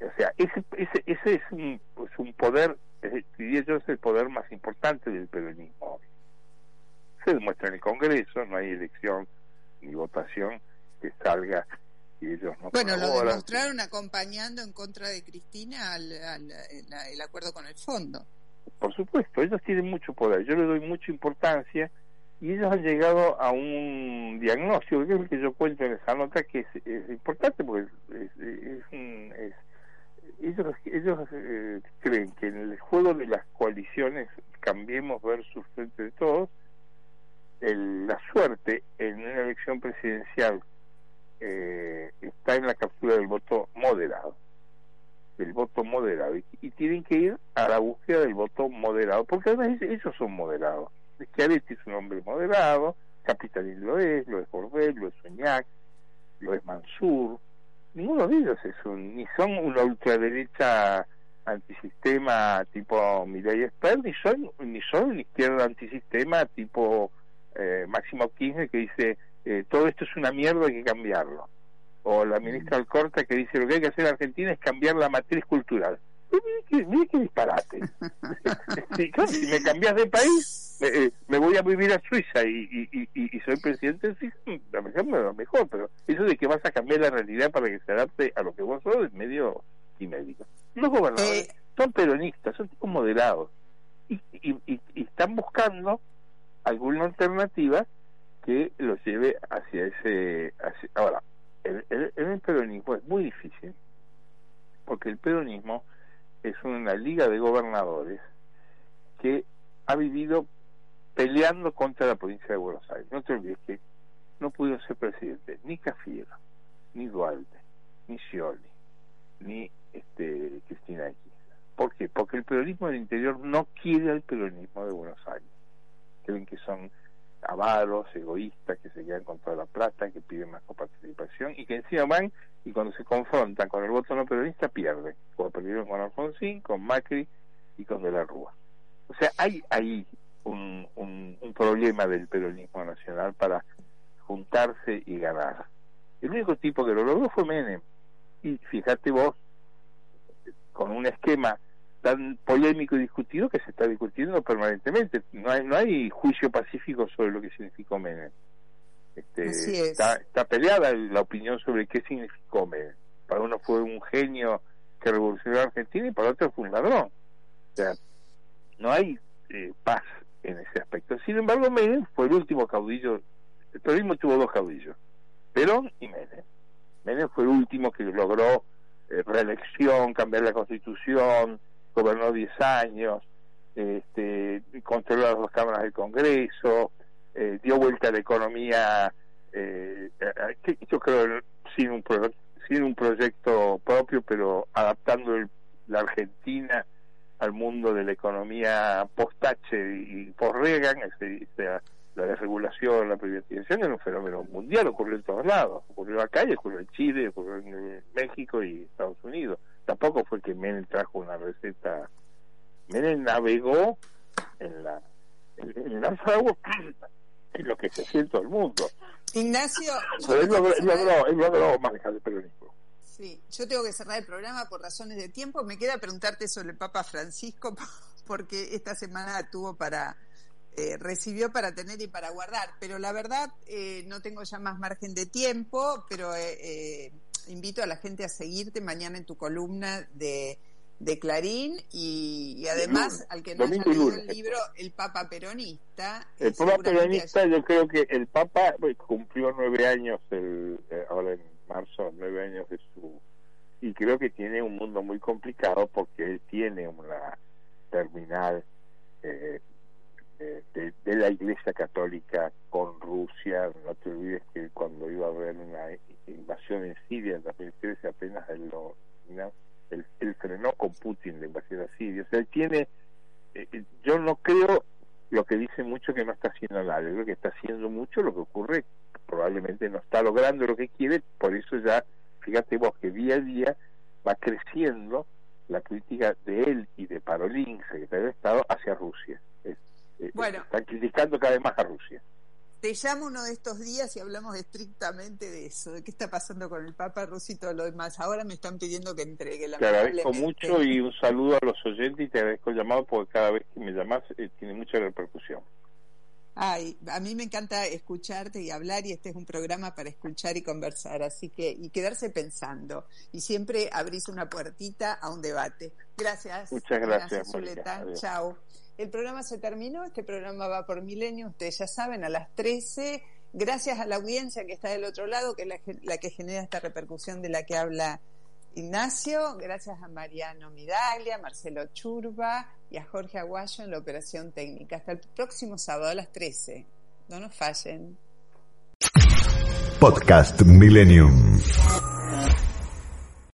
O sea, ese, ese, ese es, un, es un poder, es- diría yo, es el poder más importante del peronismo. Se demuestra en el Congreso, no hay elección ni votación que salga y ellos no Bueno, lo demostraron acompañando en contra de Cristina al, al- el, el acuerdo con el fondo. Por supuesto, ellos tienen mucho poder, yo le doy mucha importancia y ellos han llegado a un diagnóstico, que es el que yo cuento en esa nota, que es, es importante porque es, es un- es- ellos, ellos eh, creen que en el juego de las coaliciones Cambiemos versus Frente de Todos, el- la suerte en una elección presidencial eh, está en la captura del voto moderado del voto moderado y, tienen que ir a la búsqueda del voto moderado porque además ellos- son moderados. Schiaretti es un hombre moderado Capitalín lo es, lo es Bordet, lo es Soñac lo es Mansur. Ninguno de ellos es un ni son una ultraderecha antisistema tipo Mireille Esper ni son ni son una izquierda antisistema tipo eh, Máximo Kirchner que dice eh, todo esto es una mierda hay que cambiarlo. O la ministra Alcorta que dice lo que hay que hacer en Argentina es cambiar la matriz cultural mire qué, disparate. Sí, claro, si me cambias de país me, eh, me voy a vivir a Suiza y, y, y, y- y soy presidente de Suiza a lo mejor pero eso de que vas a cambiar la realidad para que se adapte a lo que vos sos es medio inédito. Los gobernadores son peronistas son tipos moderados y- y están buscando alguna alternativa que los lleve hacia ese ahora el, el- peronismo es muy difícil porque el peronismo es una liga de gobernadores que ha vivido peleando contra la provincia de Buenos Aires. No te olvides que no pudieron ser presidentes ni Cafiero, ni Duarte, ni Scioli, ni este, Cristina Kirchner. ¿Por qué? Porque el peronismo del interior no quiere al peronismo de Buenos Aires. Creen que son avaros, egoístas, que se quedan con toda la plata, que piden más coparticipación y que encima van y cuando se confrontan con el voto no peronista pierden, como perdieron con Alfonsín, con Macri y con De la Rúa. O sea, hay ahí un, un, un problema del peronismo nacional para juntarse y ganar. El único tipo que lo logró fue Menem. Y fíjate vos, con un esquema tan polémico y discutido que se está discutiendo permanentemente. No hay, no hay juicio pacífico sobre lo que significó Menem. Este, es. Está, está peleada la opinión sobre qué significó Menem. Para uno fue un genio que revolucionó a Argentina y para otro fue un ladrón. O sea, no hay eh, paz en ese aspecto. Sin embargo, Menem fue el último caudillo El peronismo tuvo dos caudillos, Perón y Menem. Menem fue el último que logró eh, reelección, cambiar la constitución, gobernó 10 años, este, controló las dos cámaras del Congreso, eh, dio vuelta a la economía, eh, yo creo, sin un, sin un proyecto propio, pero adaptando la Argentina al mundo de la economía post-H y post-Reagan, la desregulación, la privatización era un fenómeno mundial, ocurrió en todos lados, ocurrió acá y ocurrió en Chile, ocurrió en México y Estados Unidos. Tampoco fue que Menem trajo una receta, Menem navegó en la en, las aguas en lo que se todo el mundo. Ignacio, Pero él logró, él logró manejar el peronismo. Sí, yo tengo que cerrar el programa por razones de tiempo. Me queda preguntarte sobre el Papa Francisco, porque esta semana tuvo para, eh, recibió para tener y para guardar. Pero la verdad, eh, no tengo ya más margen de tiempo, pero eh, invito a la gente a seguirte mañana en tu columna de, de Clarín y, además al que no haya leído el libro El Papa Peronista. El Papa Peronista, yo creo que el Papa cumplió nueve años el, ahora en marzo, nueve años de su... Y creo que tiene un mundo muy complicado porque él tiene una terminal eh, de, la Iglesia Católica con Rusia. No te olvides que cuando iba a haber una invasión en Siria en 2013 apenas él lo... Él, frenó con Putin la invasión a Siria. O sea, él tiene... Eh, eh, yo no creo lo que dice mucho que no está haciendo nada, yo creo que está haciendo mucho, lo que ocurre probablemente no está logrando lo que quiere, por eso ya, fíjate vos que día a día va creciendo la crítica de él y de Parolín, secretario de Estado, hacia Rusia. Bueno, están criticando cada vez más a Rusia. Te llamo uno de estos días y hablamos estrictamente de eso, de qué está pasando con el Papa Rusia y todo lo demás. Ahora me están pidiendo que entregue la Te agradezco mucho y un saludo a los oyentes y te agradezco el llamado porque cada vez que me llamas eh, tiene mucha repercusión. Ay, a mí me encanta escucharte y hablar y este es un programa para escuchar y conversar, así que y quedarse pensando y siempre abrís una puertita a un debate. Gracias. Muchas gracias. Chao. El programa se terminó, este programa va por milenio, ustedes ya saben, a las 13. Gracias a la audiencia que está del otro lado, que es la, que genera esta repercusión de la que habla Ignacio, gracias a Mariano Midaglia, Marcelo Churba y a Jorge Aguayo en la operación técnica. Hasta el próximo sábado a las 13. No nos fallen. Podcast Millennium.